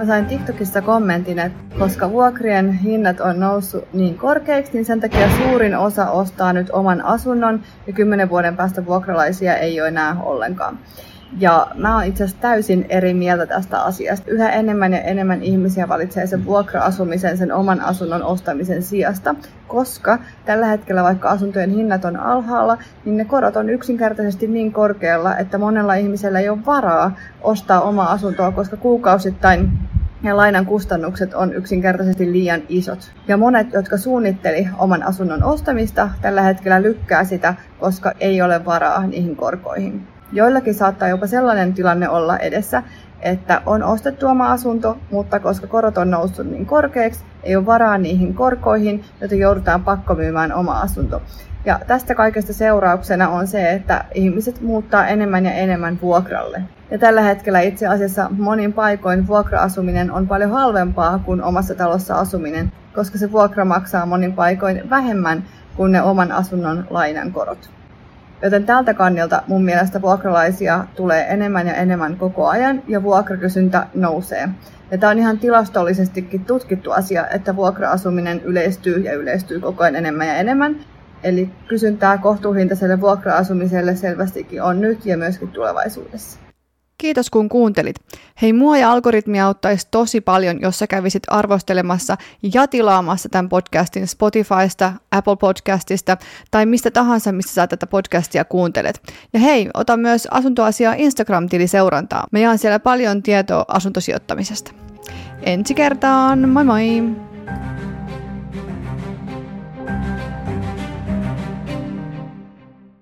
Mä sain TikTokissa kommentin, että koska vuokrien hinnat on noussut niin korkeiksi, niin sen takia suurin osa ostaa nyt oman asunnon ja kymmenen vuoden päästä vuokralaisia ei ole enää ollenkaan. Ja mä oon itse asiassa täysin eri mieltä tästä asiasta. Yhä enemmän ja enemmän ihmisiä valitsee sen vuokra-asumisen, sen oman asunnon ostamisen sijasta, koska tällä hetkellä vaikka asuntojen hinnat on alhaalla, niin ne korot on yksinkertaisesti niin korkealla, että monella ihmisellä ei ole varaa ostaa omaa asuntoa, koska kuukausittain ja lainan kustannukset on yksinkertaisesti liian isot. Ja monet, jotka suunnitteli oman asunnon ostamista, tällä hetkellä lykkää sitä, koska ei ole varaa niihin korkoihin. Joillakin saattaa jopa sellainen tilanne olla edessä, että on ostettu oma asunto, mutta koska korot on noussut niin korkeaksi, ei ole varaa niihin korkoihin, joten joudutaan pakkomyymään oma asunto. Ja tästä kaikesta seurauksena on se, että ihmiset muuttaa enemmän ja enemmän vuokralle. Ja tällä hetkellä itse asiassa monin paikoin vuokra-asuminen on paljon halvempaa kuin omassa talossa asuminen, koska se vuokra maksaa monin paikoin vähemmän kuin ne oman asunnon lainan korot. Joten tältä kannalta mun mielestä vuokralaisia tulee enemmän ja enemmän koko ajan ja vuokrakysyntä nousee. Ja tämä on ihan tilastollisestikin tutkittu asia, että vuokra-asuminen yleistyy ja yleistyy koko ajan enemmän ja enemmän. Eli kysyntää kohtuuhintaiselle vuokra-asumiselle selvästikin on nyt ja myöskin tulevaisuudessa. Kiitos kun kuuntelit. Hei, mua ja algoritmia auttaisi tosi paljon, jos sä kävisit arvostelemassa ja tilaamassa tämän podcastin Spotifysta, Apple Podcastista tai mistä tahansa, missä sä tätä podcastia kuuntelet. Ja hei, ota myös asuntoasiaa Instagram-tili seurantaa. Me jaan siellä paljon tietoa asuntosijoittamisesta. Ensi kertaan, moi moi!